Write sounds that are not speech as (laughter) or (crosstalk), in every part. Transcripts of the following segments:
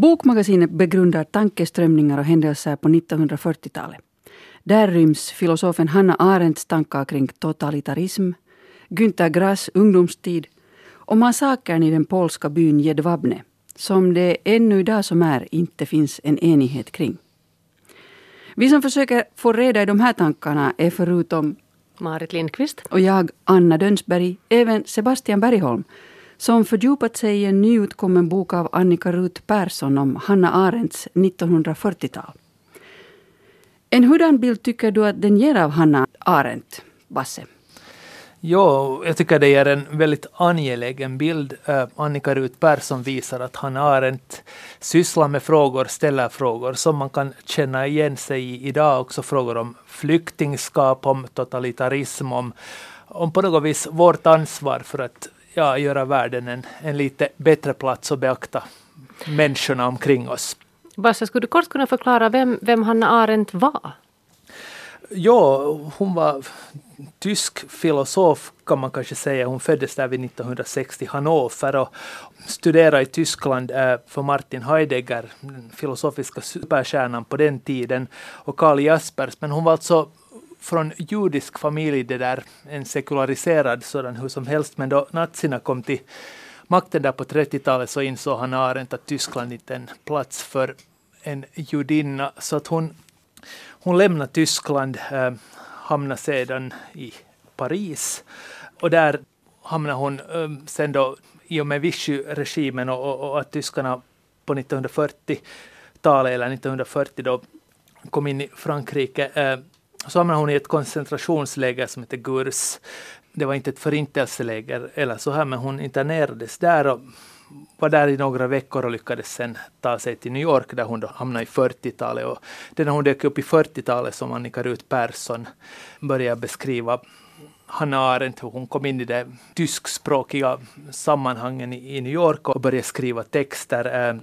Bokmagasinet begrundar tankeströmningar och händelser på 1940-talet. Där ryms filosofen Hanna Arendts tankar kring totalitarism, Günter Grass ungdomstid och massakern i den polska byn Jedwabne som det ännu idag som är inte finns en enighet kring. Vi som försöker få reda i de här tankarna är förutom Marit Lindqvist och jag, Anna Dönsberg, även Sebastian Bergholm som fördjupat sig i en nyutkommen bok av Annika Ruth Persson om Hanna Arendts 1940-tal. En hurdan bild tycker du att den ger av Hanna Arendt, Basse? Ja, jag tycker det är en väldigt angelägen bild. Eh, Annika Rut Persson visar att Hanna Arendt sysslar med frågor, ställer frågor som man kan känna igen sig i idag. Också frågor om flyktingskap, om totalitarism, om, om på något vis vårt ansvar för att ja, göra världen en, en lite bättre plats och beakta människorna omkring oss. Basse, skulle du kort kunna förklara vem, vem Hanna Arendt var? Ja, hon var tysk filosof kan man kanske säga. Hon föddes där vid 1960 Hannover och studerade i Tyskland eh, för Martin Heidegger, den filosofiska superstjärnan på den tiden, och Karl Jaspers. Men hon var alltså från judisk familj, det där, en sekulariserad sådan hur som helst. Men då nazierna kom till makten där på 30-talet så insåg Hanna Arendt att Tyskland inte är en plats för en judinna. Så att hon, hon lämnade Tyskland, eh, hamnade sedan i Paris. Och där hamnade hon eh, sen då i och med Vichy-regimen och, och, och, att tyskarna på 1940-talet eller 1940 då kom in i Frankrike eh, så hamnade hon i ett koncentrationsläger som heter Gurs. Det var inte ett förintelseläger eller så här, men hon internerades där och var där i några veckor och lyckades sen ta sig till New York där hon då hamnade i 40-talet. Och det när hon dök upp i 40-talet som Annika Ruth Persson började beskriva Hanna Arendt, hon kom in i de tyskspråkiga sammanhangen i New York och började skriva texter eh,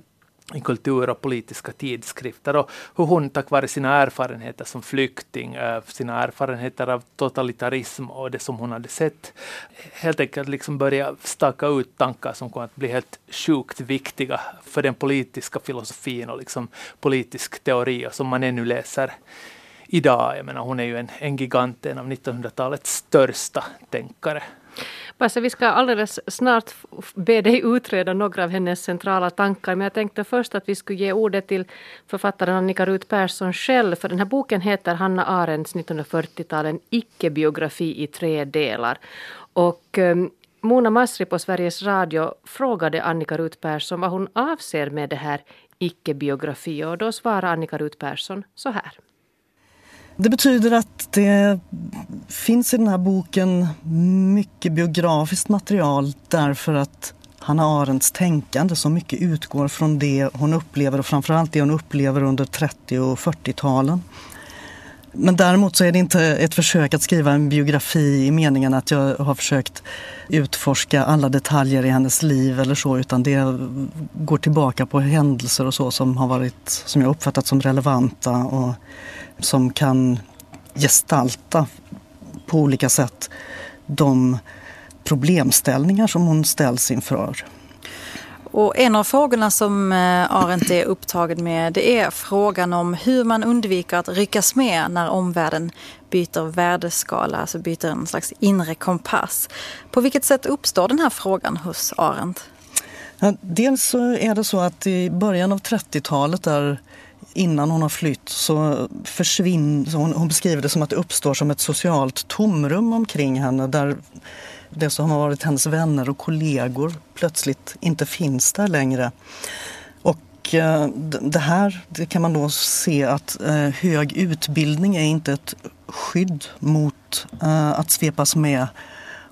i kultur och politiska tidskrifter och hur hon tack vare sina erfarenheter som flykting, eh, sina erfarenheter av totalitarism och det som hon hade sett, helt enkelt liksom börja staka ut tankar som kommer att bli helt sjukt viktiga för den politiska filosofin och liksom politisk teori och som man ännu läser idag. Jag menar, hon är ju en, en gigant, en av 1900-talets största tänkare. Basse, vi ska alldeles snart be dig utreda några av hennes centrala tankar. Men jag tänkte först att vi skulle ge ordet till författaren Annika Ruth Persson själv. För den här boken heter Hanna Arendts 1940-tal, en icke-biografi i tre delar. Och um, Mona Masri på Sveriges Radio frågade Annika Ruth Persson vad hon avser med det här icke-biografi. Och då svarade Annika Ruth Persson så här. Det betyder att det finns i den här boken mycket biografiskt material därför att Hanna Arendts tänkande så mycket utgår från det hon upplever och framförallt det hon upplever under 30 och 40-talen. Men däremot så är det inte ett försök att skriva en biografi i meningen att jag har försökt utforska alla detaljer i hennes liv eller så utan det går tillbaka på händelser och så som har varit, som jag uppfattat som relevanta och som kan gestalta på olika sätt de problemställningar som hon ställs inför. Och en av frågorna som eh, Arendt är upptagen med det är frågan om hur man undviker att ryckas med när omvärlden byter värdeskala, alltså byter en slags inre kompass. På vilket sätt uppstår den här frågan hos Arendt? Ja, dels så är det så att i början av 30-talet där innan hon har flytt så försvinner, hon, hon beskriver det som att det uppstår som ett socialt tomrum omkring henne där det som har varit hennes vänner och kollegor plötsligt inte finns där längre. Och eh, det här det kan man då se att eh, hög utbildning är inte ett skydd mot eh, att svepas med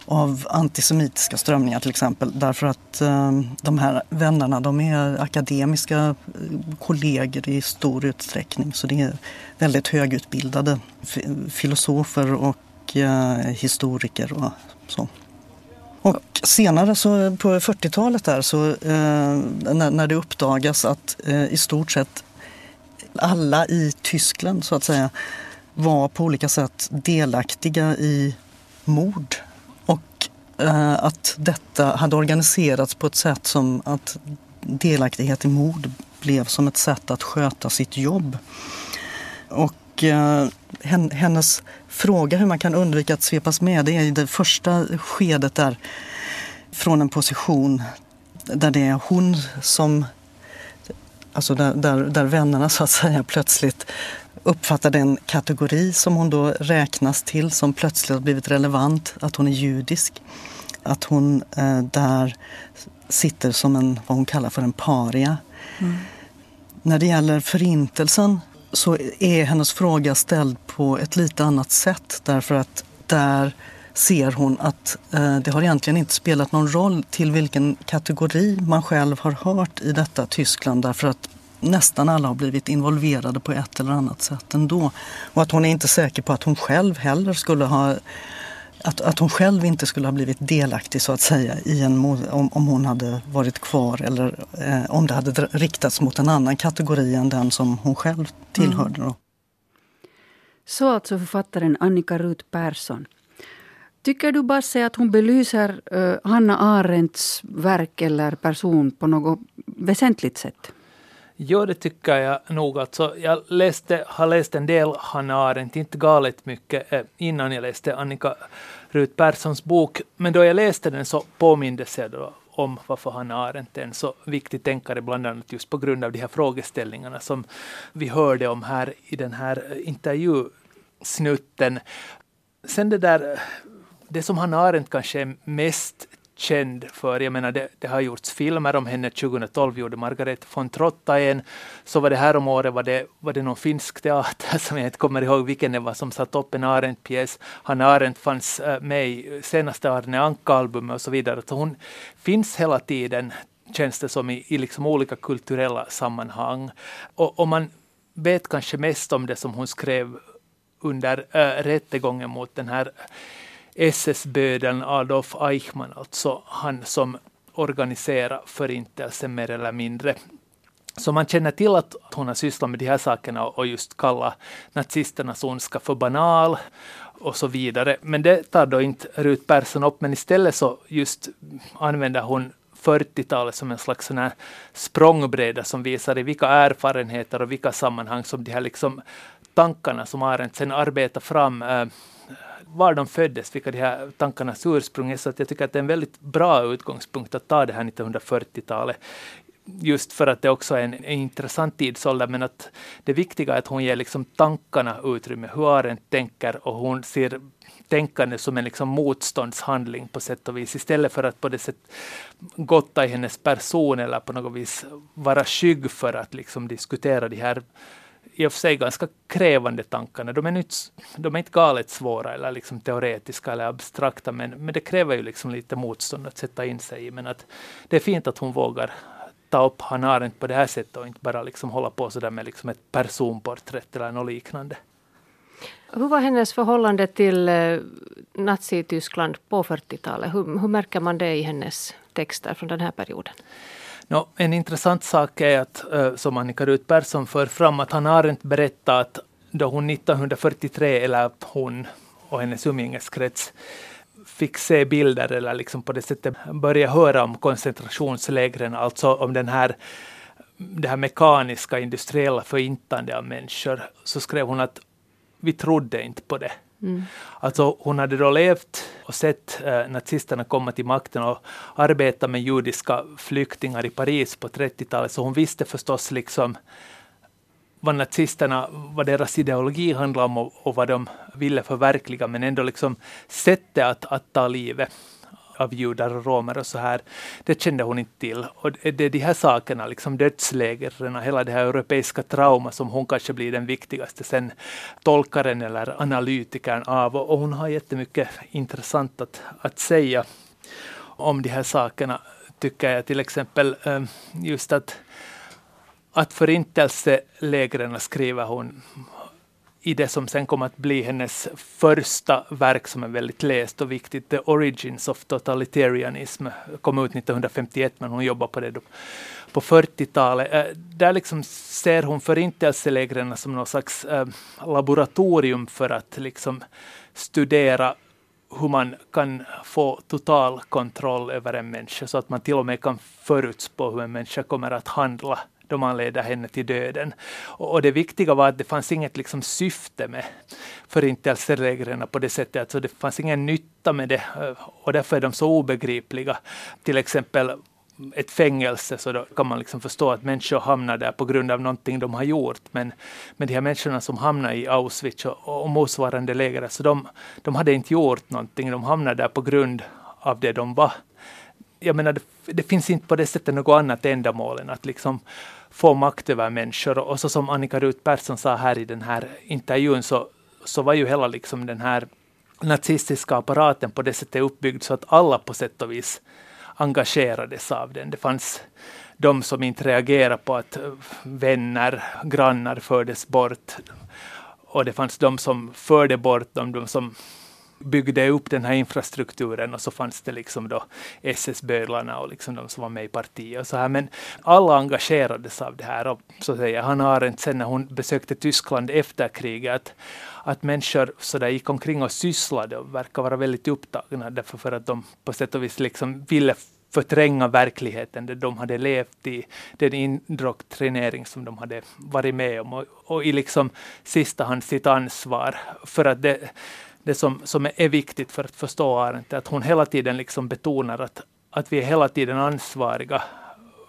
av antisemitiska strömningar till exempel. Därför att eh, de här vännerna de är akademiska eh, kollegor i stor utsträckning. Så det är väldigt högutbildade filosofer och eh, historiker och så. Och senare så på 40-talet där så eh, när, när det uppdagas att eh, i stort sett alla i Tyskland så att säga var på olika sätt delaktiga i mord Eh, att detta hade organiserats på ett sätt som att delaktighet i mord blev som ett sätt att sköta sitt jobb. Och eh, hennes fråga hur man kan undvika att svepas med, det är i det första skedet där från en position där det är hon som Alltså där, där, där vännerna så att säga plötsligt uppfattar den kategori som hon då räknas till som plötsligt har blivit relevant, att hon är judisk. Att hon eh, där sitter som en, vad hon kallar för en paria. Mm. När det gäller förintelsen så är hennes fråga ställd på ett lite annat sätt därför att där ser hon att eh, det har egentligen inte spelat någon roll till vilken kategori man själv har hört i detta Tyskland därför att nästan alla har blivit involverade på ett eller annat sätt ändå. Och att hon är inte säker på att hon själv heller skulle ha att, att hon själv inte skulle ha blivit delaktig så att säga i en, om, om hon hade varit kvar eller eh, om det hade riktats mot en annan kategori än den som hon själv tillhörde. Mm. Så alltså författaren Annika Ruth Persson. Tycker du Basse att hon belyser uh, Hanna Arendts verk eller person på något väsentligt sätt? Jo, det tycker jag nog. Alltså, jag läste, har läst en del Hanna Arendt, inte galet mycket, eh, innan jag läste Annika Rut Perssons bok. Men då jag läste den så påmindes jag då om varför Hanna Arendt är en så viktig tänkare, bland annat just på grund av de här frågeställningarna som vi hörde om här i den här eh, intervjusnutten. Sen det där eh, det som Hanna Arendt kanske är mest känd för. Jag menar, det, det, har gjorts filmer om henne. 2012 gjorde Margaret von Trotta en. Så var det här om året var det, var det någon finsk teater (laughs) som jag inte kommer ihåg vilken det var som satt upp en Arendt-pjäs. Hanna Arendt fanns eh, med i senaste Arne Anka-albumet och så vidare. Så hon finns hela tiden, känns det som, i, i liksom olika kulturella sammanhang. Och, och man vet kanske mest om det som hon skrev under äh, rättegången mot den här SS-bödeln Adolf Eichmann, alltså han som organiserar förintelsen mer eller mindre. Så man känner till att hon har sysslat med de här sakerna och just kallat nazisternas ondska för banal och så vidare. Men det tar då inte Rut Persson upp, men istället så just använder hon 40-talet som en slags sån här språngbräda som visar i vilka erfarenheter och vilka sammanhang som de här liksom tankarna som Arendt sen arbetar fram äh, var de föddes, vilka de här tankarnas ursprung är. Så att jag tycker att det är en väldigt bra utgångspunkt att ta det här 1940-talet. Just för att det också är en, en intressant tidsålder, men att det viktiga är att hon ger liksom tankarna utrymme, hur Arendt tänker och hon ser tänkande som en liksom motståndshandling på sätt och vis, istället för att på det sätt gotta i hennes person eller på något vis vara skygg för att liksom diskutera de här i och för sig ganska krävande tankarna. De är inte, de är inte galet svåra eller liksom teoretiska eller abstrakta, men, men det kräver ju liksom lite motstånd att sätta in sig i. Men att det är fint att hon vågar ta upp Hannah Arendt på det här sättet och inte bara liksom hålla på så där med liksom ett personporträtt eller något liknande. Hur var hennes förhållande till eh, Nazityskland på 40-talet? Hur, hur märker man det i hennes texter från den här perioden? No, en intressant sak är att, eh, som Annika Rut Persson för fram, att han har inte berättat att då hon 1943, eller hon och hennes umgängeskrets fick se bilder eller liksom på det sättet börja höra om koncentrationslägren, alltså om den här det här mekaniska industriella förintandet av människor, så skrev hon att vi trodde inte på det. Mm. Alltså hon hade då levt och sett eh, nazisterna komma till makten och arbeta med judiska flyktingar i Paris på 30-talet, så hon visste förstås liksom vad nazisterna, vad deras ideologi handlade om och, och vad de ville förverkliga, men ändå liksom sättet att, att ta livet av judar och romer och så här. Det kände hon inte till. Och det är de här sakerna, liksom dödslägren och hela det här europeiska trauma som hon kanske blir den viktigaste sen tolkaren eller analytikern av. Och hon har jättemycket intressant att, att säga om de här sakerna, tycker jag. Till exempel ehm, just att att förintelselägren skriver hon i det som sen kom att bli hennes första verk som är väldigt läst och viktigt, The Origins of Totalitarianism, kom ut 1951 men hon jobbade på det då, på 40-talet. Eh, där liksom ser hon förintelselägren som någon slags eh, laboratorium för att liksom studera hur man kan få total kontroll över en människa så att man till och med kan förutspå hur en människa kommer att handla då man leder henne till döden. Och, och det viktiga var att det fanns inget liksom syfte med förintelsereglerna på det sättet. Alltså det fanns ingen nytta med det eh, och därför är de så obegripliga. Till exempel ett fängelse så då kan man liksom förstå att människor hamnar där på grund av någonting de har gjort. Men, men de här människorna som hamnar i Auschwitz och, och motsvarande läger, så de, de hade inte gjort någonting. De hamnade där på grund av det de var. Jag menar, det, det finns inte på det sättet något annat ändamål än att liksom få makt över människor. Och så som Annika Rut Persson sa här i den här intervjun så, så var ju hela liksom den här nazistiska apparaten på det sättet uppbyggd så att alla på sätt och vis engagerades av den. Det fanns de som inte reagerade på att vänner, grannar fördes bort. Och det fanns de som förde bort dem, de som byggde upp den här infrastrukturen och så fanns det liksom då SS-bödlarna och liksom de som var med i partiet och så här. Men alla engagerades av det här och så säger Hanna Arendt sen när hon besökte Tyskland efter kriget att, att människor så där gick omkring och sysslade och verkar vara väldigt upptagna därför för att de på sätt och vis liksom ville förtränga verkligheten, det de hade levt i, den indoktrinering som de hade varit med om och, och i liksom sista hand sitt ansvar. För att det, det som, som är viktigt för att förstå Arendt att hon hela tiden liksom betonar att, att vi är hela tiden ansvariga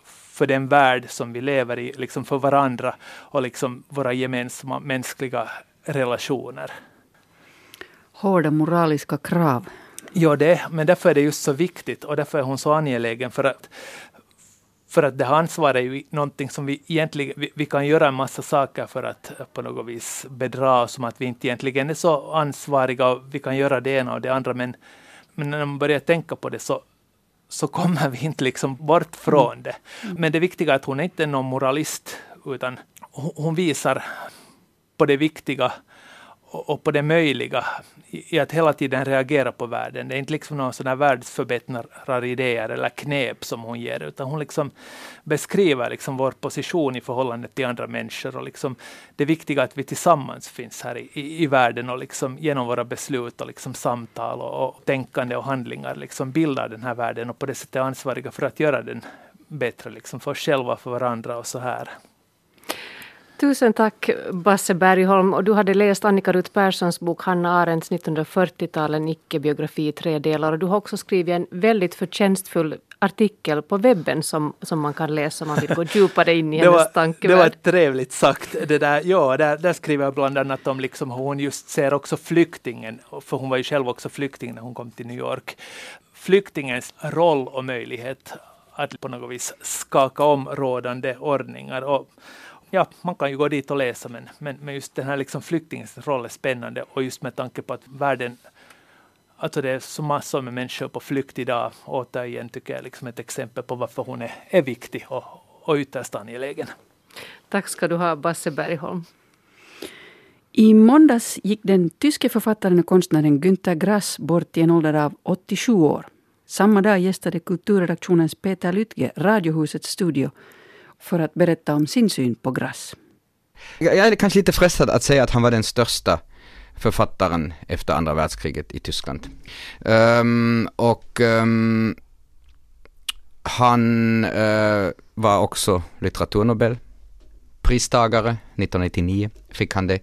för den värld som vi lever i, liksom för varandra och liksom våra gemensamma mänskliga relationer. Hårda moraliska krav. Ja, det, men därför är det just så viktigt och därför är hon så angelägen för att för att det här ansvaret är ju någonting som vi egentligen, vi, vi, kan göra en massa saker för att på något vis bedra oss som att vi inte egentligen är så ansvariga och vi kan göra det ena och det andra men, men när man börjar tänka på det så, så kommer vi inte liksom bort från det. Men det viktiga är att hon inte är någon moralist utan hon visar på det viktiga och på det möjliga i att hela tiden reagera på världen. Det är inte liksom någon sån här världsförbättrar-idéer eller knep som hon ger, utan hon liksom beskriver liksom vår position i förhållande till andra människor. Och liksom det viktiga att vi tillsammans finns här i, i, i världen och liksom genom våra beslut och liksom samtal och, och tänkande och handlingar liksom bildar den här världen och på det sättet är ansvariga för att göra den bättre liksom för oss själva, för varandra och så här. Tusen tack Basse Bergholm. Och du hade läst Annika Ruth Perssons bok Hanna Arendts 1940-tal, en icke-biografi i tre delar. Och du har också skrivit en väldigt förtjänstfull artikel på webben som, som man kan läsa om man vill gå djupare in i (laughs) hennes var, tankevärld. Det var trevligt sagt. Det där, ja, där, där skriver jag bland annat om liksom hur hon just ser också flyktingen, för hon var ju själv också flykting när hon kom till New York. Flyktingens roll och möjlighet att på något vis skaka om rådande ordningar. Och ja, man kan ju gå dit och läsa, men, men, men just den här liksom flyktingens roll är spännande och just med tanke på att världen Alltså det är så massor med människor på flykt idag. Återigen tycker jag liksom ett exempel på varför hon är, är viktig och, och ytterst angelägen. Tack ska du ha, Basse Bergholm. I måndags gick den tyske författaren och konstnären Günter Grass bort i en ålder av 87 år. Samma dag gästade kulturredaktionens Peter Lytge Radiohusets studio för att berätta om sin syn på Grass. Jag är kanske lite frestad att säga att han var den största författaren efter andra världskriget i Tyskland. Um, och um, han uh, var också litteraturnobelpristagare, 1999 fick han det.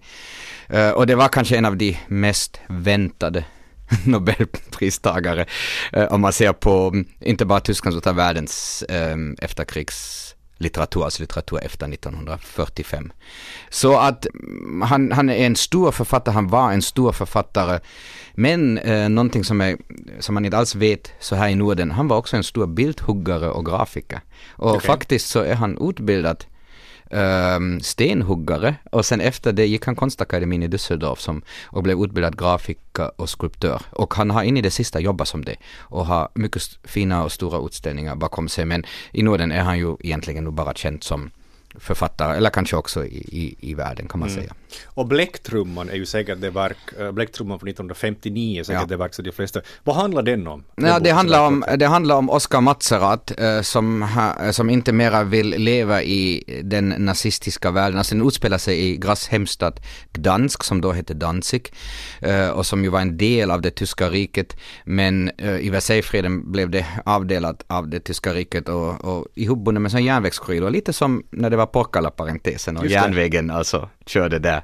Uh, och det var kanske en av de mest väntade (laughs) Nobelpristagare uh, om man ser på mm, inte bara Tysklands utan världens um, efterkrigs litteratur, alltså litteratur efter 1945. Så att mm, han, han är en stor författare, han var en stor författare. Men eh, någonting som, är, som man inte alls vet så här i Norden, han var också en stor bildhuggare och grafiker. Och okay. faktiskt så är han utbildad um, stenhuggare och sen efter det gick han konstakademin i Düsseldorf som, och blev utbildad grafiker och skulptör. Och han har in i det sista jobbat som det och har mycket fina och stora utställningar bakom sig. Men i Norden är han ju egentligen nog bara känd som författare, eller kanske också i, i, i världen kan man mm. säga. Och Bläcktrumman är ju säkert det verk, äh, Bläcktrumman från 1959 är säkert ja. det verk som de flesta, vad handlar den om? Den ja, det, handlar om det handlar om Oskar Matzerat äh, som, ha, som inte mera vill leva i den nazistiska världen. Alltså den utspelar sig i Grass hemstad Gdansk som då hette Danzig och som ju var en del av det tyska riket. Men i Versaillesfreden blev det avdelat av det tyska riket och, och ihopbundet med en järnvägskorridor. Lite som när det var Porkala-parentesen och järnvägen alltså körde där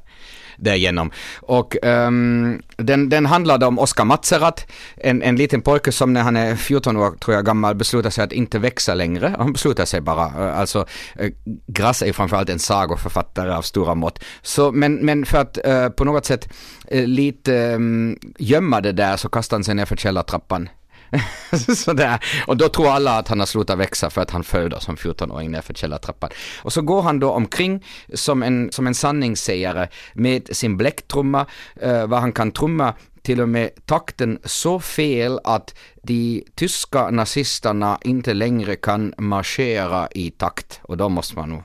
därigenom. Och um, den, den handlade om Oskar Matserat, en, en liten pojke som när han är 14 år tror jag gammal beslutar sig att inte växa längre. Han beslutar sig bara, alltså uh, Grass är framförallt en sagoförfattare av stora mått. Så, men, men för att uh, på något sätt uh, lite um, gömma det där så kastar han sig ner för källartrappan (laughs) Sådär. Och då tror alla att han har slutat växa för att han föder som 14-åring nerför källartrappan. Och så går han då omkring som en, som en sanningssägare med sin bläcktrumma, eh, vad han kan trumma till och med takten så fel att de tyska nazisterna inte längre kan marschera i takt. Och då måste man nog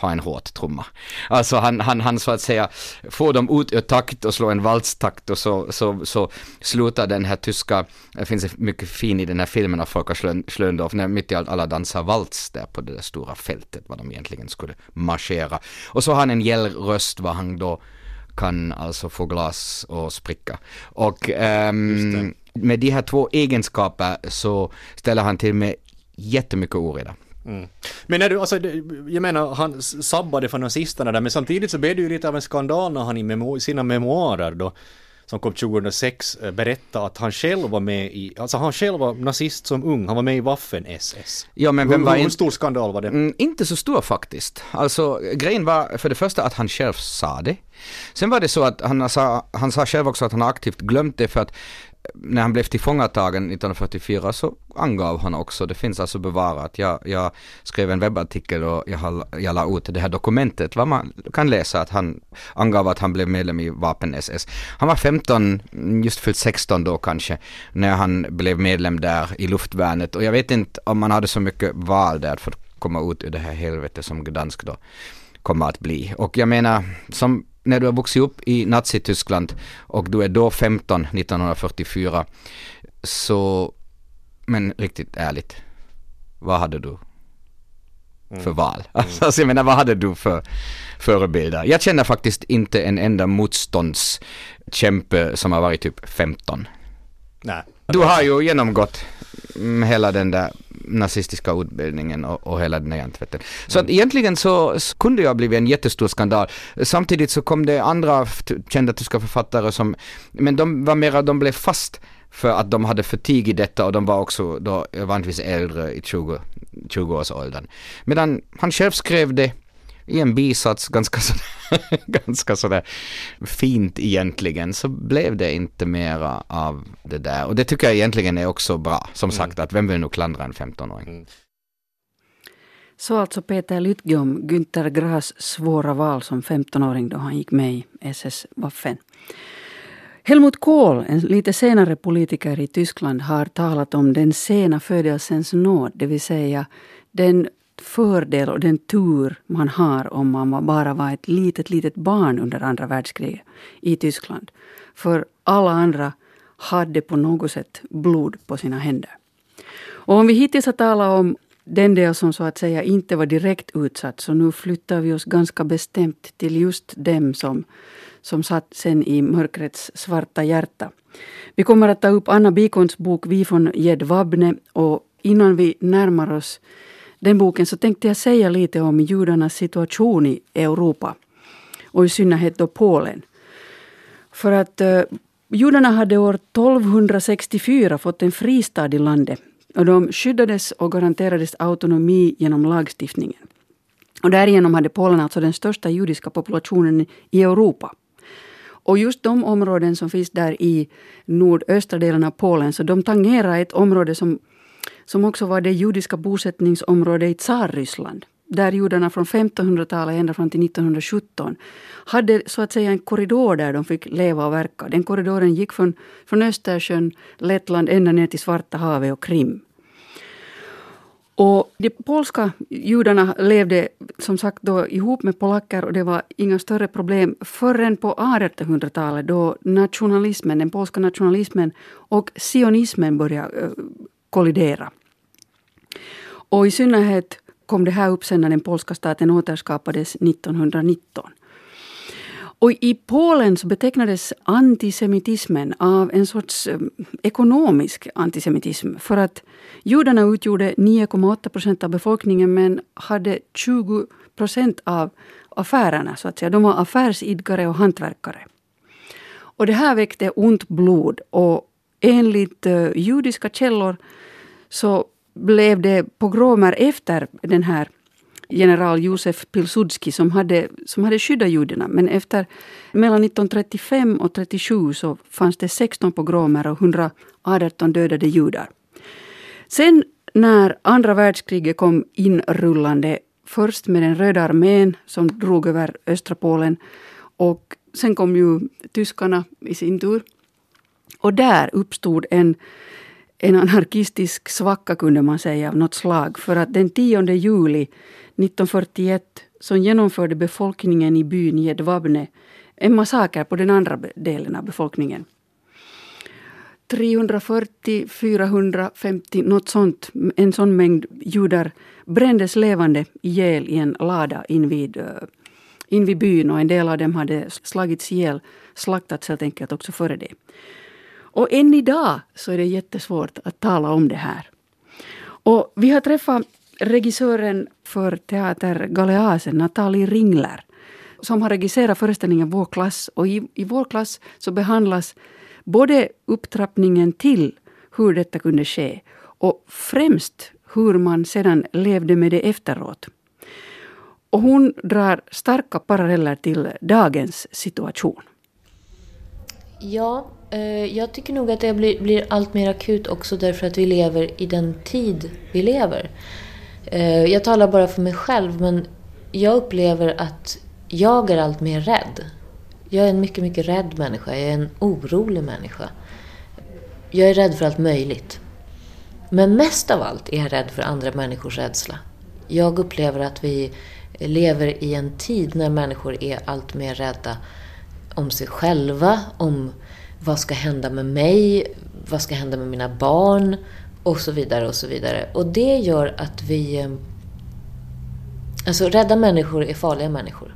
ha en hårt trumma. Alltså han, han, han så att säga får dem ut ur takt och slår en valstakt och så, så, så slutar den här tyska, det finns mycket fin i den här filmen av Folker Schlöndorff, när mitt i allt alla dansar vals där på det där stora fältet, vad de egentligen skulle marschera. Och så har han en gäll röst vad han då kan alltså få glas och spricka. Och um, med de här två egenskaper så ställer han till med jättemycket oreda. Mm. Men när du, alltså, jag menar, han sabbade för nazisterna där, men samtidigt så blev det ju lite av en skandal när han i memo sina memoarer då, som kom 2006, eh, berättade att han själv var med i, alltså han själv var nazist som ung, han var med i Waffen-SS. Ja men vem var Hur, hur stor skandal var det? Mm, inte så stor faktiskt. Alltså grejen var för det första att han själv sa det. Sen var det så att han sa, han sa själv också att han aktivt glömt det för att när han blev tillfångatagen 1944 så angav han också, det finns alltså bevarat, jag, jag skrev en webbartikel och jag, jag la ut det här dokumentet, vad man kan läsa att han angav att han blev medlem i Vapen-SS. Han var 15, just fyllt 16 då kanske, när han blev medlem där i luftvärnet och jag vet inte om man hade så mycket val där för att komma ut ur det här helvetet som Gdansk då kommer att bli. Och jag menar, som när du har vuxit upp i Nazityskland och du är då 15 1944 så, men riktigt ärligt, vad hade du för mm. val? Mm. Alltså jag menar vad hade du för förebilder? Jag känner faktiskt inte en enda motståndskämpe som har varit typ 15. Nej. Du har ju genomgått hela den där nazistiska utbildningen och, och hela den här hjärntvätten. Så mm. att egentligen så, så kunde jag blivit en jättestor skandal. Samtidigt så kom det andra kända tyska författare som, men de var mera, de blev fast för att de hade förtig i detta och de var också då vanligtvis äldre i 20, 20-årsåldern. Medan han själv skrev det i en bisats ganska sådär, (laughs) ganska sådär fint egentligen så blev det inte mera av det där. Och det tycker jag egentligen är också bra. Som mm. sagt att vem vill nog klandra en 15-åring? Mm. Så alltså Peter Lytge om Günter Grass svåra val som 15-åring då han gick med i SS-Waffen. Helmut Kohl, en lite senare politiker i Tyskland, har talat om den sena födelsens nåd, det vill säga den fördel och den tur man har om man bara var ett litet, litet barn under andra världskriget i Tyskland. För alla andra hade på något sätt blod på sina händer. Och om vi hittills har talat om den del som så att säga inte var direkt utsatt, så nu flyttar vi oss ganska bestämt till just dem som, som satt sen i mörkrets svarta hjärta. Vi kommer att ta upp Anna Bikons bok Vi från Jedvabne och innan vi närmar oss den boken så tänkte jag säga lite om judarnas situation i Europa och i synnerhet då Polen. För att uh, judarna hade år 1264 fått en fristad i landet och de skyddades och garanterades autonomi genom lagstiftningen. Och därigenom hade Polen alltså den största judiska populationen i Europa. Och just de områden som finns där i nordöstra delen av Polen, så de tangerar ett område som som också var det judiska bosättningsområdet i Tsarryssland där judarna från 1500-talet ända fram till 1917 hade så att säga en korridor där de fick leva och verka. Den korridoren gick från, från Östersjön, Lettland ända ner till Svarta havet och Krim. Och de polska judarna levde som sagt då ihop med polacker och det var inga större problem förrän på 1800-talet då nationalismen, den polska nationalismen och sionismen började eh, kollidera. Och i synnerhet kom det här upp sen när den polska staten återskapades 1919. Och i Polen så betecknades antisemitismen av en sorts eh, ekonomisk antisemitism. För att judarna utgjorde 9,8 procent av befolkningen men hade 20 procent av affärerna. Så att säga. De var affärsidkare och hantverkare. Och det här väckte ont blod. Och enligt eh, judiska källor så blev det pogromer efter den här general Josef Pilsudski som hade, som hade skyddat judarna. Men efter mellan 1935 och 1937 så fanns det 16 pogromer och 118 dödade judar. Sen när andra världskriget kom inrullande, först med den röda armén som drog över östra Polen och sen kom ju tyskarna i sin tur. Och där uppstod en en anarkistisk svacka kunde man säga av något slag. För att den 10 juli 1941 så genomförde befolkningen i byn Jedvabne en massaker på den andra delen av befolkningen. 340, 450, något sånt, en sån mängd judar brändes levande ihjäl i en lada invid, eh, invid byn och en del av dem hade slagits ihjäl, slaktats helt enkelt också före det. Och än idag så är det jättesvårt att tala om det här. Och vi har träffat regissören för Teater Galeasen, Nathalie Ringler, som har regisserat föreställningen Vår klass. Och i, i Vår klass så behandlas både upptrappningen till hur detta kunde ske och främst hur man sedan levde med det efteråt. Och hon drar starka paralleller till dagens situation. Ja, Eh, jag tycker nog att det blir, blir allt mer akut också därför att vi lever i den tid vi lever. Eh, jag talar bara för mig själv, men jag upplever att jag är allt mer rädd. Jag är en mycket, mycket rädd människa. Jag är en orolig människa. Jag är rädd för allt möjligt. Men mest av allt är jag rädd för andra människors rädsla. Jag upplever att vi lever i en tid när människor är allt mer rädda om sig själva, om vad ska hända med mig, vad ska hända med mina barn och så vidare och så vidare. Och det gör att vi... Ehm, alltså rädda människor är farliga människor.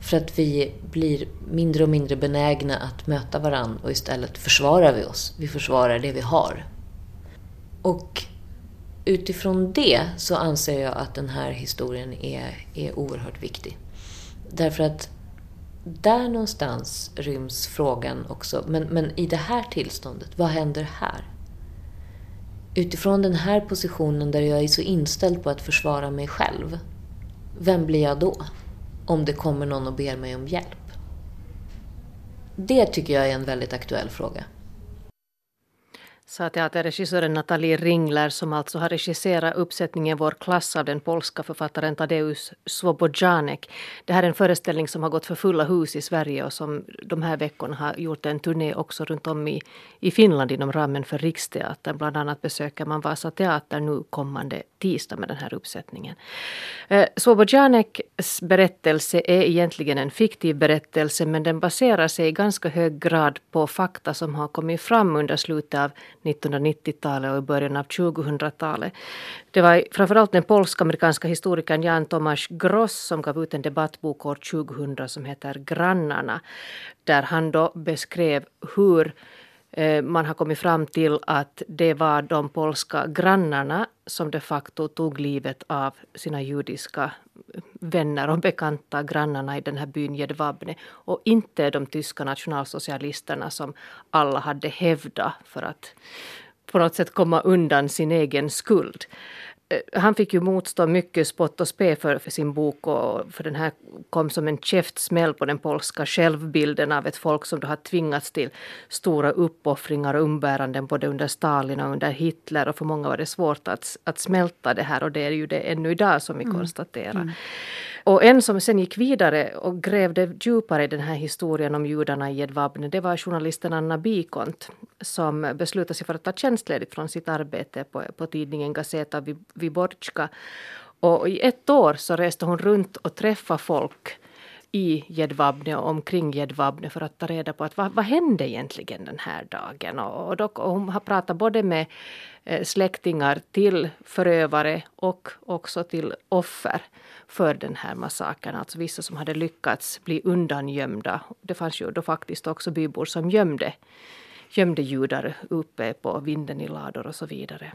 För att vi blir mindre och mindre benägna att möta varandra och istället försvarar vi oss. Vi försvarar det vi har. Och utifrån det så anser jag att den här historien är, är oerhört viktig. Därför att där någonstans ryms frågan också. Men, men i det här tillståndet, vad händer här? Utifrån den här positionen där jag är så inställd på att försvara mig själv, vem blir jag då? Om det kommer någon och ber mig om hjälp. Det tycker jag är en väldigt aktuell fråga sa teaterregissören Nathalie Ringler som alltså har regisserat uppsättningen Vår klass av den polska författaren Tadeusz Swobojanek. Det här är en föreställning som har gått för fulla hus i Sverige och som de här veckorna har gjort en turné också runt om i, i Finland inom ramen för Riksteatern. Bland annat besöker man Vasa Teater nu kommande tisdag med den här uppsättningen. Eh, berättelse är egentligen en fiktiv berättelse men den baserar sig i ganska hög grad på fakta som har kommit fram under slutet av 1990-talet och i början av 2000-talet. Det var framförallt den polsk-amerikanska historikern Jan Tomasz Gross som gav ut en debattbok år 2000 som heter Grannarna. Där han då beskrev hur Eh, man har kommit fram till att det var de polska grannarna som de facto tog livet av sina judiska vänner och bekanta grannarna i den här byn Jedwabne. och inte de tyska nationalsocialisterna som alla hade hävdat för att på något sätt komma undan sin egen skuld. Eh, han fick ju motstå mycket spott och spe för, för sin bok och för den här kom som en käftsmäll på den polska självbilden av ett folk som då har tvingats till stora uppoffringar och umbäranden både under Stalin och under Hitler och för många var det svårt att, att smälta det här och det är ju det ännu idag som vi mm. konstaterar. Mm. Och en som sen gick vidare och grävde djupare i den här historien om judarna i Jedwabne det var journalisten Anna Bikont som beslutade sig för att ta tjänstledigt från sitt arbete på, på tidningen Gazeta Viborska. Och i ett år så reste hon runt och träffade folk i Jedwabne och omkring Jedwabne för att ta reda på att vad, vad hände egentligen den här dagen. Och, och, dock, och hon har pratat både med eh, släktingar till förövare och också till offer för den här massakern. Alltså vissa som hade lyckats bli undangömda. Det fanns ju då faktiskt också bybor som gömde, gömde judar uppe på vinden i lador och så vidare.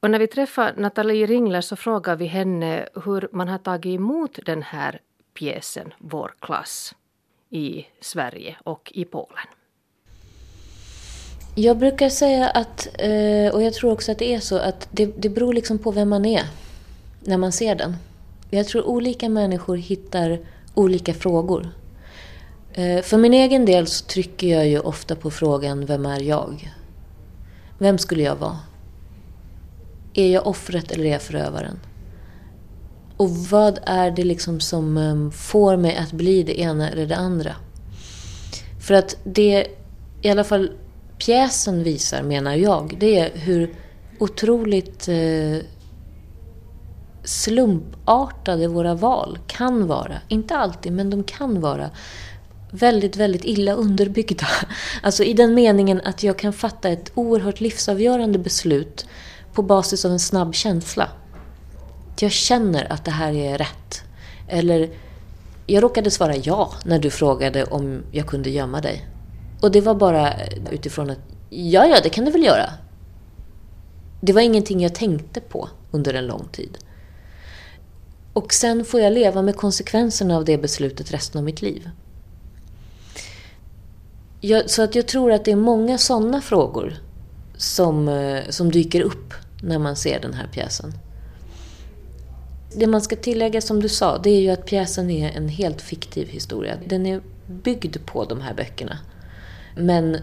Och när vi träffar Nathalie Ringler så frågar vi henne hur man har tagit emot den här pjäsen Vår klass i Sverige och i Polen. Jag brukar säga att, eh, och jag tror också att det är så, att det, det beror liksom på vem man är när man ser den. Jag tror olika människor hittar olika frågor. Eh, för min egen del så trycker jag ju ofta på frågan Vem är jag? Vem skulle jag vara? Är jag offret eller är jag förövaren? Och vad är det liksom som ehm, får mig att bli det ena eller det andra? För att det i alla fall pjäsen visar, menar jag, det är hur otroligt eh, slumpartade våra val kan vara. Inte alltid, men de kan vara väldigt, väldigt illa underbyggda. (laughs) Alltså i den meningen att jag kan fatta ett oerhört livsavgörande beslut på basis av en snabb känsla. Jag känner att det här är rätt. Eller, jag råkade svara ja när du frågade om jag kunde gömma dig. Och det var bara utifrån att, ja, ja, det kan du väl göra. Det var ingenting jag tänkte på under en lång tid. Och sen får jag leva med konsekvenserna av det beslutet resten av mitt liv. Jag, så att jag tror att det är många sådana frågor som, eh, som dyker upp när man ser den här pjäsen. Det man ska tillägga som du sa, det är ju att pjäsen är en helt fiktiv historia. Den är byggd på de här böckerna. Men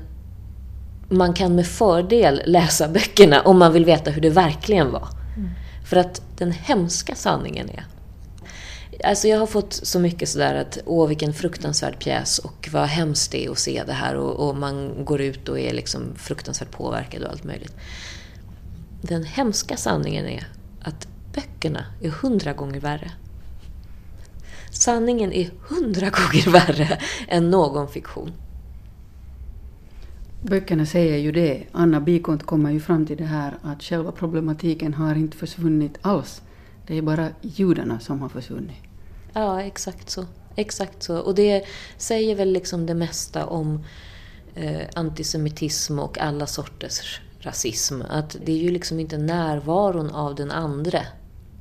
man kan med fördel läsa böckerna om man vill veta hur det verkligen var. Mm. För att den hemska sanningen är Alltså jag har fått så mycket sådär att åh vilken fruktansvärd pjäs och vad hemskt det är att se det här och, och man går ut och är liksom fruktansvärt påverkad och allt möjligt. Den hemska sanningen är att böckerna är hundra gånger värre. Sanningen är hundra gånger värre än någon fiktion. Böckerna säger ju det. Anna Bikont kommer ju fram till det här att själva problematiken har inte försvunnit alls. Det är bara judarna som har försvunnit. Ja, exakt så. Exakt så. Och det säger väl liksom det mesta om eh, antisemitism och alla sorters rasism. Att det är ju liksom inte närvaron av den andre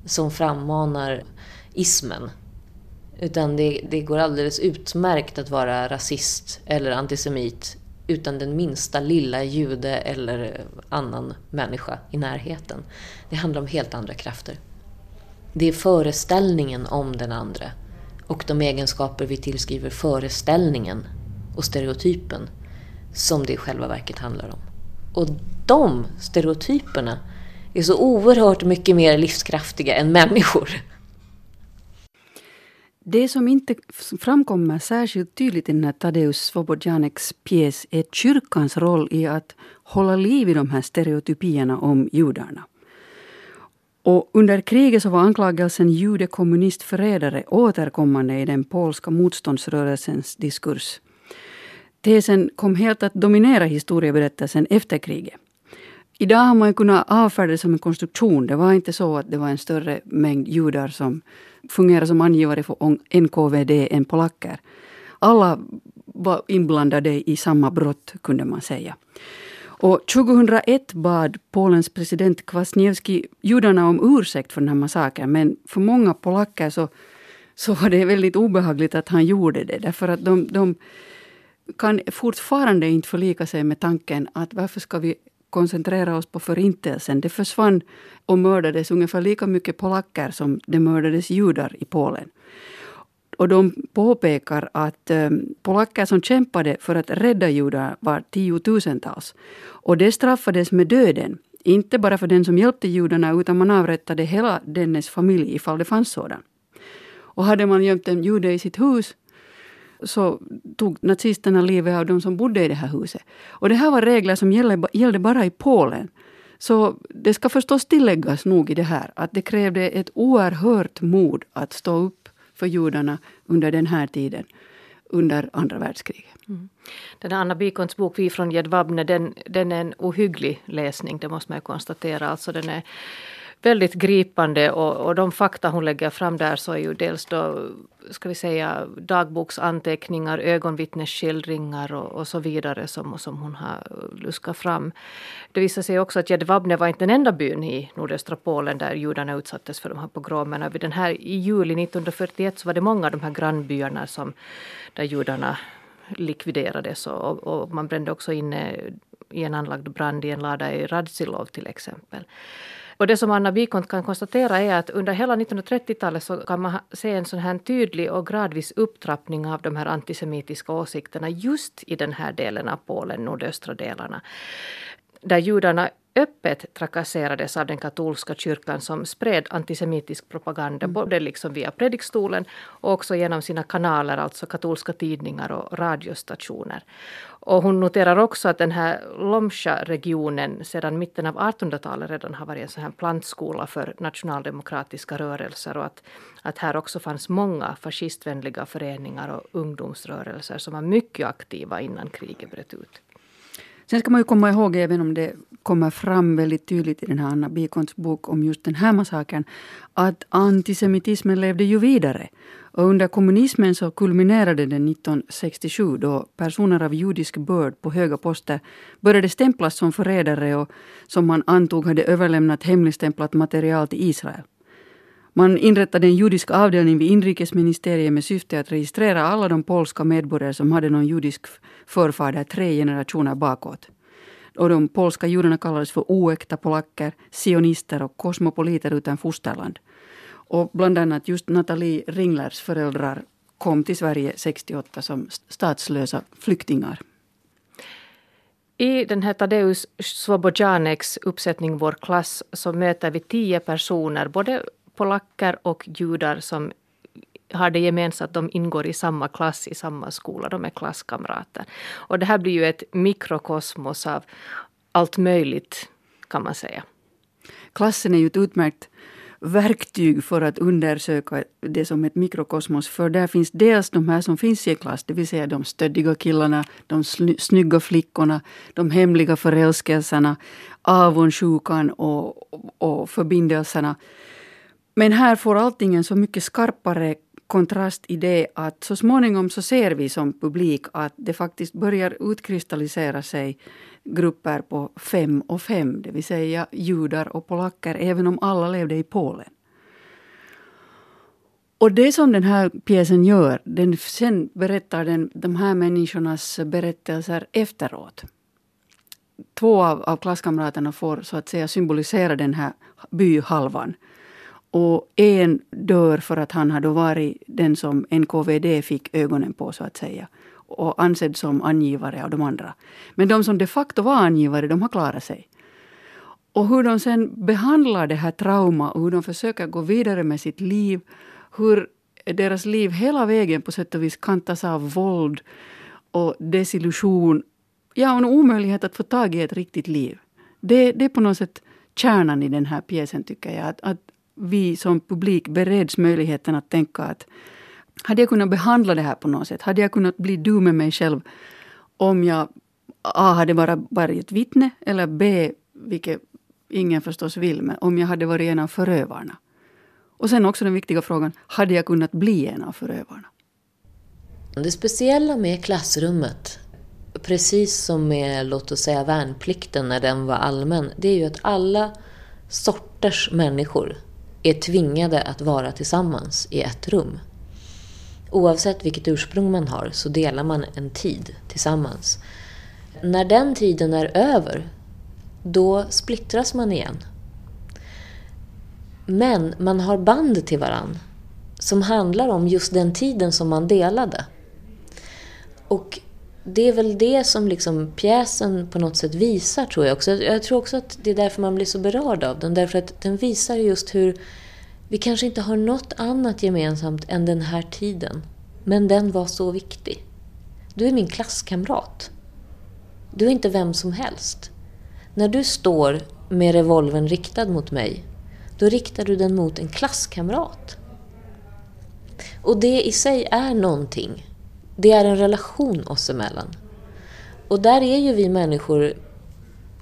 som frammanar ismen. Utan det, det går alldeles utmärkt att vara rasist eller antisemit utan den minsta lilla jude eller annan människa i närheten. Det handlar om helt andra krafter. Det är föreställningen om den andra och de egenskaper vi tillskriver föreställningen och stereotypen som det i själva verket handlar om. Och de stereotyperna är så oerhört mycket mer livskraftiga än människor. Det som inte framkommer särskilt tydligt i den här Tadeusz Svobodjaneks pjäs är kyrkans roll i att hålla liv i de här stereotypierna om judarna. Och under kriget så var anklagelsen jude kommunist förrädare återkommande i den polska motståndsrörelsens diskurs. Tesen kom helt att dominera historieberättelsen efter kriget. Idag har man kunnat avfärda det som en konstruktion. Det var inte så att det var en större mängd judar som fungerade som angivare för NKVD än polacker. Alla var inblandade i samma brott, kunde man säga. Och 2001 bad Polens president Kwasniewski judarna om ursäkt för den här massakern. Men för många polacker så, så var det väldigt obehagligt att han gjorde det. Därför att de, de kan fortfarande inte förlika sig med tanken att varför ska vi koncentrera oss på förintelsen. Det försvann och mördades ungefär lika mycket polacker som det mördades judar i Polen. Och de påpekar att ehm, polacker som kämpade för att rädda judar var tiotusentals. Och det straffades med döden. Inte bara för den som hjälpte judarna utan man avrättade hela dennes familj ifall det fanns sådan. Och hade man gömt en jude i sitt hus så tog nazisterna livet av de som bodde i det här huset. Och det här var regler som gällde, gällde bara i Polen. Så det ska förstås tilläggas nog i det här att det krävde ett oerhört mod att stå upp för judarna under den här tiden, under andra världskriget. Mm. Den här Anna Bikons bok Vi från Jedwabne, den, den är en ohygglig läsning, det måste man ju konstatera. Alltså den är väldigt gripande och, och de fakta hon lägger fram där så är ju dels då, ska vi säga, dagboksanteckningar, ögonvittnesskildringar och, och så vidare som, som hon har luskat fram. Det visar sig också att Jedwabne var inte den enda byn i nordöstra Polen där judarna utsattes för de här pogromerna. Vid den här, I juli 1941 så var det många av de här grannbyarna som, där judarna likviderades och, och man brände också inne i en anlagd brand i en lada i Radzilov till exempel. Och det som Anna Bikont kan konstatera är att under hela 1930-talet så kan man se en sån här tydlig och gradvis upptrappning av de här antisemitiska åsikterna just i den här delen av Polen, nordöstra delarna. Där judarna öppet trakasserades av den katolska kyrkan som spred antisemitisk propaganda mm. både liksom via predikstolen och också genom sina kanaler, alltså katolska tidningar och radiostationer. Och hon noterar också att den här Lomsha-regionen sedan mitten av 1800-talet redan har varit en sån här plantskola för nationaldemokratiska rörelser och att, att här också fanns många fascistvänliga föreningar och ungdomsrörelser som var mycket aktiva innan kriget bröt ut. Sen ska man ju komma ihåg, även om det kommer fram väldigt tydligt i den här Anna Bikons bok om just den här massakern, att antisemitismen levde ju vidare. Och under kommunismen så kulminerade den 1967 då personer av judisk börd på höga poster började stämplas som förrädare och som man antog hade överlämnat hemligstämplat material till Israel. Man inrättade en judisk avdelning vid inrikesministeriet med syfte att registrera alla de polska medborgare som hade någon judisk förfader tre generationer bakåt. Och de polska judarna kallades för oäkta polacker, sionister och kosmopoliter utan fosterland. Och bland annat just Nathalie Ringlers föräldrar kom till Sverige 68 som statslösa flyktingar. I den här Tadeusz Swobodjaneks uppsättning Vår klass så möter vi tio personer, både polacker och judar som har det gemensamt att de ingår i samma klass i samma skola, de är klasskamrater. Och det här blir ju ett mikrokosmos av allt möjligt kan man säga. Klassen är ju ett utmärkt verktyg för att undersöka det som ett mikrokosmos. För där finns dels de här som finns i en klass, det vill säga de stöddiga killarna, de snygga flickorna, de hemliga förälskelserna, avundsjukan och, och förbindelserna. Men här får allting en så mycket skarpare kontrast i det att så småningom så ser vi som publik att det faktiskt börjar utkristallisera sig grupper på fem och fem, det vill säga judar och polacker, även om alla levde i Polen. Och det som den här pjäsen gör, den sen berättar den de här människornas berättelser efteråt. Två av, av klasskamraterna får så att säga symbolisera den här byhalvan. Och en dör för att han har då varit den som NKVD fick ögonen på, så att säga. Och ansedd som angivare av de andra. Men de som de facto var angivare, de har klarat sig. Och hur de sen behandlar det här trauma och hur de försöker gå vidare med sitt liv. Hur deras liv hela vägen på sätt och vis kantas av våld och desillusion. Ja, och en omöjlighet att få tag i ett riktigt liv. Det, det är på något sätt kärnan i den här pjäsen, tycker jag. Att, att vi som publik bereds möjligheten att tänka att hade jag kunnat behandla det här på något sätt? Hade jag kunnat bli du med mig själv om jag A. hade bara varit ett vittne eller B. vilket ingen förstås vill, men om jag hade varit en av förövarna. Och sen också den viktiga frågan, hade jag kunnat bli en av förövarna? Det speciella med klassrummet, precis som med låt oss säga värnplikten när den var allmän, det är ju att alla sorters människor är tvingade att vara tillsammans i ett rum. Oavsett vilket ursprung man har så delar man en tid tillsammans. När den tiden är över, då splittras man igen. Men man har band till varann som handlar om just den tiden som man delade. Och det är väl det som liksom pjäsen på något sätt visar, tror jag också. Jag tror också att det är därför man blir så berörd av den. Därför att den visar just hur vi kanske inte har något annat gemensamt än den här tiden. Men den var så viktig. Du är min klasskamrat. Du är inte vem som helst. När du står med revolven riktad mot mig, då riktar du den mot en klasskamrat. Och det i sig är någonting. Det är en relation oss emellan. Och där är ju vi människor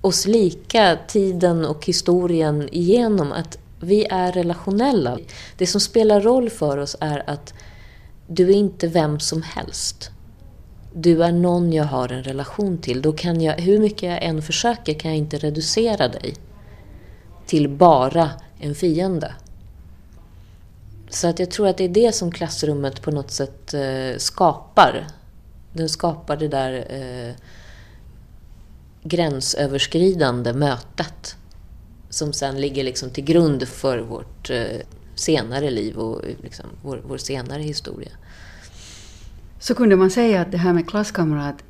oss lika tiden och historien igenom. Att vi är relationella. Det som spelar roll för oss är att du är inte vem som helst. Du är någon jag har en relation till. Då kan jag, hur mycket jag än försöker kan jag inte reducera dig till bara en fiende. Så att jag tror att det är det som klassrummet på något sätt eh, skapar. Den skapar det där eh, gränsöverskridande mötet som sen ligger liksom till grund för vårt eh, senare liv och liksom vår, vår senare historia. Så kunde man säga att det här med klasskamrat,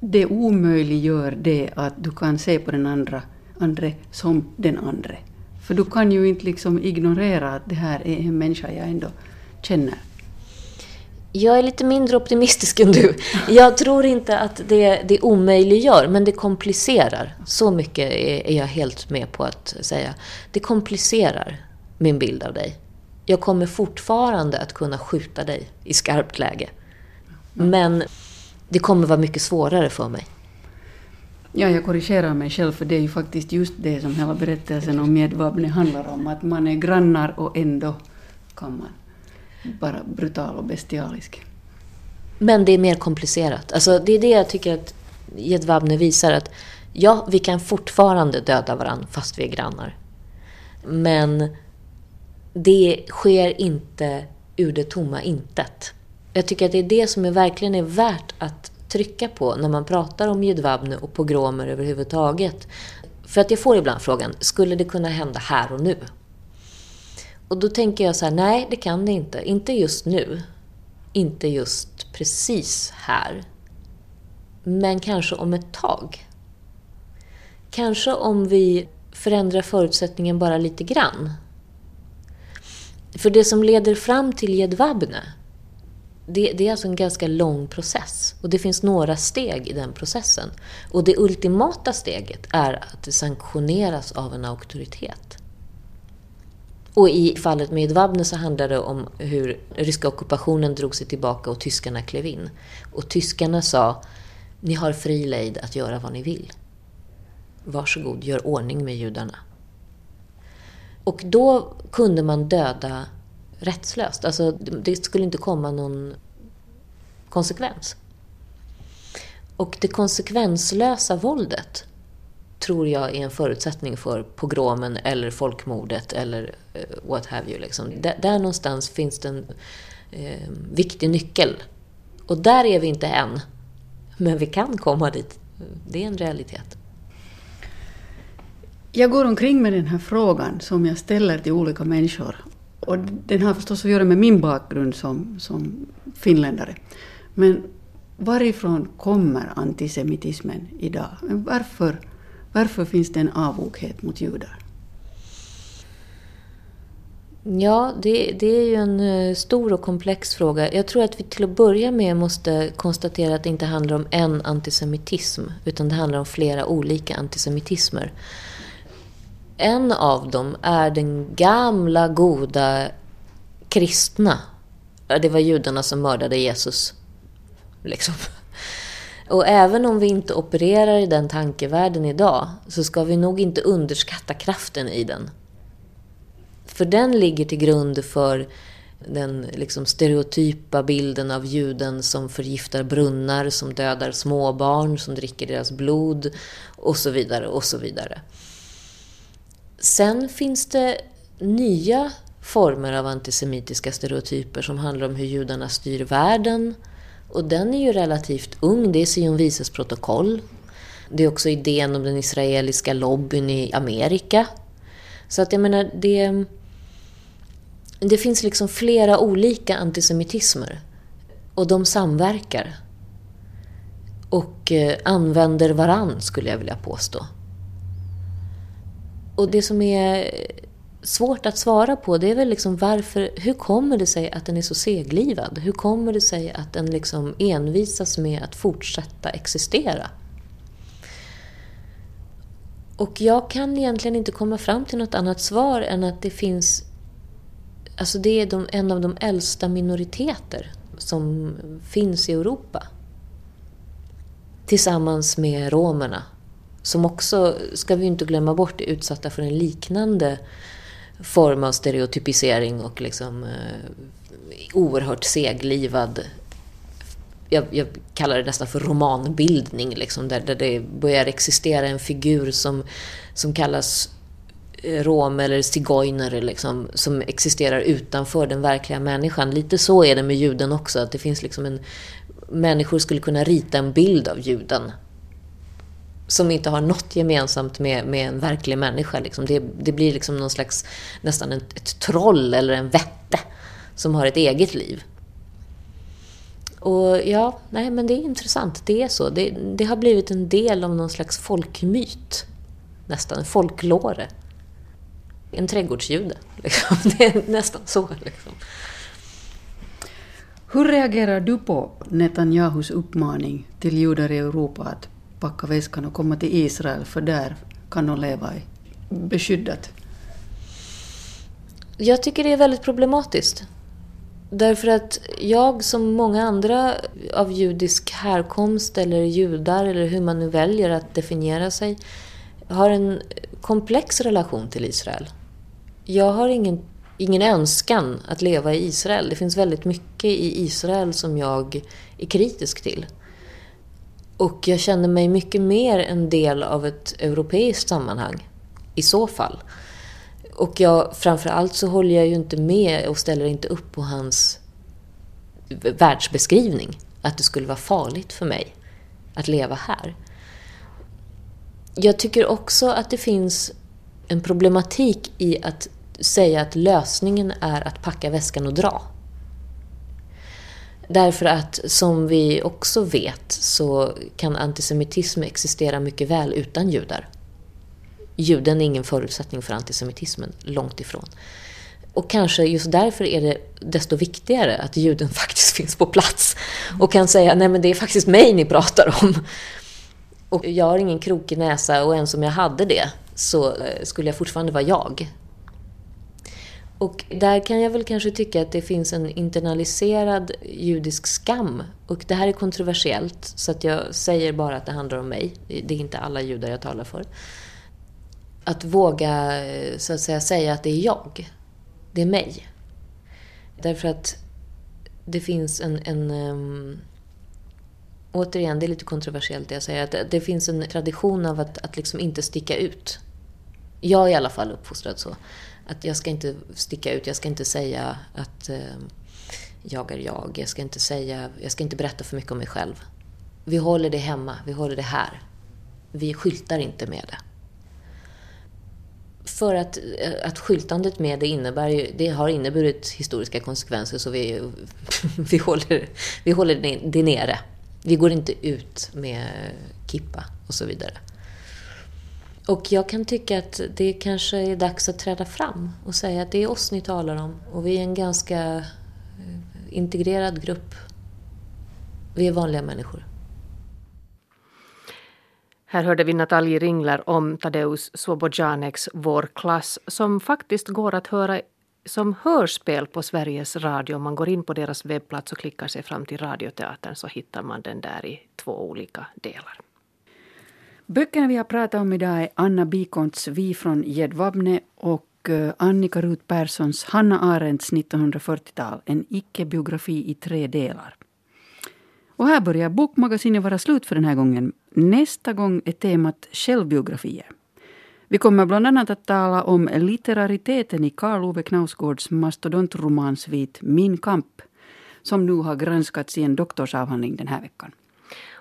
det omöjliggör det att du kan se på den andra, andre som den andre. För du kan ju inte liksom ignorera att det här är en människa jag ändå känner. Jag är lite mindre optimistisk än du. Jag tror inte att det, det omöjliggör, men det komplicerar. Så mycket är, är jag helt med på att säga. Det komplicerar min bild av dig. Jag kommer fortfarande att kunna skjuta dig i skarpt läge. Men det kommer vara mycket svårare för mig. Ja, jag korrigerar mig själv för det är ju faktiskt just det som hela berättelsen om Medvabne handlar om. Att man är grannar och ändå kan man vara brutal och bestialisk. Men det är mer komplicerat. Alltså, det är det jag tycker att Jedwabne visar. att Ja, vi kan fortfarande döda varandra fast vi är grannar. Men det sker inte ur det tomma intet. Jag tycker att det är det som är verkligen är värt att trycka på när man pratar om Jedwabne och pogromer överhuvudtaget. För att jag får ibland frågan, skulle det kunna hända här och nu? Och då tänker jag så här, nej det kan det inte. Inte just nu. Inte just precis här. Men kanske om ett tag. Kanske om vi förändrar förutsättningen bara lite grann. För det som leder fram till Jedwabne, det, det, är alltså en ganska lång process. Och det finns några steg i den processen. Och det ultimata steget är att det sanktioneras av en auktoritet. Och i fallet med Edvabne så handlar det om hur ryska ockupationen drog sig tillbaka och tyskarna klev in. Och tyskarna sa, ni har fri lejd att göra vad ni vill. Varsågod, gör ordning med judarna. Och då kunde man döda rättslöst. Alltså, det skulle inte komma någon konsekvens. Och det konsekvenslösa våldet tror jag är en förutsättning för pogromen eller folkmordet eller eh, what have you. Liksom. Där, där någonstans finns det en eh, viktig nyckel. Och där är vi inte än. Men vi kan komma dit. Det är en realitet. Jag går omkring med den här frågan som jag ställer till olika människor. Och den har förstås att göra med min bakgrund som, som finländare. Men varifrån kommer antisemitismen idag? Varför varför finns det en avoghet mot judar? Ja, det, det, är ju en eh, stor och komplex fråga. Jag tror att vi till att börja med måste konstatera att det inte handlar om en antisemitism, utan det handlar om flera olika antisemitismer. En av dem är den gamla, goda kristna. Det var judarna som mördade Jesus. Liksom. Och även om vi inte opererar i den tankevärlden idag så ska vi nog inte underskatta kraften i den. För den ligger till grund för den liksom stereotypa bilden av juden som förgiftar brunnar, som dödar småbarn, som dricker deras blod och så vidare och så vidare. Sen finns det nya former av antisemitiska stereotyper som handlar om hur judarna styr världen, och den är ju relativt ung. Det är Sion Vises protokoll. Det är också idén om den israeliska lobbyn i Amerika. Så att jag menar, det, det finns liksom flera olika antisemitismer. Och de samverkar. Och eh, använder varann, skulle jag vilja påstå. Och det som är svårt att svara på det är väl liksom varför, hur kommer det sig att den är så seglivad? Hur kommer det sig att den liksom envisas med att fortsätta existera? Och jag kan egentligen inte komma fram till något annat svar än att det finns Alltså det är de, en av de äldsta minoriteter som finns i Europa. Tillsammans med romerna. Som också, ska vi inte glömma bort, är utsatta för en liknande form av stereotypisering och liksom eh, oerhört seglivad jag, jag, kallar det nästan för romanbildning, liksom, där, där det börjar existera en figur som, som kallas eh, rom eller zigeuner liksom, som existerar utanför den verkliga människan. Lite så är det med juden också, att det finns liksom en... Människor skulle kunna rita en bild av juden som inte har något gemensamt med, med en verklig människa. Liksom. Det, det blir liksom någon slags, nästan ett, ett troll eller en vätte som har ett eget liv. Och ja, nej men det är intressant. Det är så. Det, det har blivit en del av någon slags folkmyt. Nästan, folklore. En trädgårdsjude. (laughs) Liksom. Det är nästan så. Liksom. Hur reagerar du på Netanyahus uppmaning till judar i Europa att packa väskan och komma till Israel för där kan de leva i beskyddat? Jag tycker det är väldigt problematiskt. Därför att jag som många andra av judisk härkomst eller judar eller hur man nu väljer att definiera sig har en komplex relation till Israel. Jag har ingen, ingen önskan att leva i Israel. Det finns väldigt mycket i Israel som jag är kritisk till. Och jag känner mig mycket mer en del av ett europeiskt sammanhang i så fall. Och jag, framförallt så håller jag ju inte med och ställer inte upp på hans världsbeskrivning. Att det skulle vara farligt för mig att leva här. Jag tycker också att det finns en problematik i att säga att lösningen är att packa väskan och dra. Därför att som vi också vet så kan antisemitism existera mycket väl utan judar. Juden är ingen förutsättning för antisemitismen, långt ifrån. Och kanske just därför är det desto viktigare att juden (laughs) faktiskt finns på plats och kan säga nej men det är faktiskt mig ni pratar om. Och jag har ingen krokig näsa och ens om jag hade det så eh, skulle jag fortfarande vara jag. Och där kan jag väl kanske tycka att det finns en internaliserad judisk skam. Och det här är kontroversiellt, så att jag säger bara att det handlar om mig. Det är inte alla judar jag talar för att våga eh, så att säga, säga att det är jag. Det är mig. Därför att det finns en... en um, återigen, det är lite kontroversiellt det jag säger. Att det finns en tradition av att, att liksom inte sticka ut. Jag är i alla fall uppfostrad så. Att jag ska inte sticka ut, jag ska inte säga att eh, jag är jag. Jag ska inte säga, jag ska inte berätta för mycket om mig själv. Vi håller det hemma, vi håller det här. Vi skyltar inte med det. För att, eh, att skyltandet med det innebär ju, det har inneburit historiska konsekvenser så vi, (laughs) vi, håller, vi håller det nere. Vi går inte ut med kippa och så vidare. Och jag kan tycka att det kanske är dags att träda fram och säga att det är oss ni talar om och vi är en ganska eh, integrerad grupp. Vi är vanliga människor. Här hörde vi Nathalie Ringler om Tadeusz Swobodjaneks Vår klass som faktiskt går att höra som hörspel på Sveriges Radio. Om man går in på deras webbplats och klickar sig fram till Radioteatern så hittar man den där i två olika delar. Böckerna vi har pratat om idag är Anna Bikonts Vi från Gäddvabne och eh, Annika Ruth Perssons Hanna Arendts 1940-tal, en icke-biografi i tre delar. Och här börjar Bokmagasinet vara slut för den här gången. Nästa gång är temat självbiografier. Vi kommer bland annat att tala om litterariteten i Karl Ove Knausgårds mastodontromansvit Min kamp som nu har granskats i en doktorsavhandling den här veckan.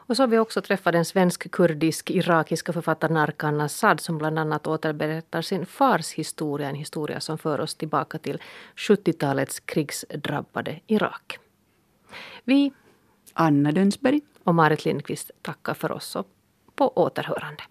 Och så har vi också träffat den svensk-kurdisk-irakiska författaren Arkan Assad som bland annat återberättar sin fars historia, en historia som för oss tillbaka till 70-talets krigsdrabbade Irak. Vi Anna Dönsberg och Marit Lindqvist tackar för oss och på återhörande.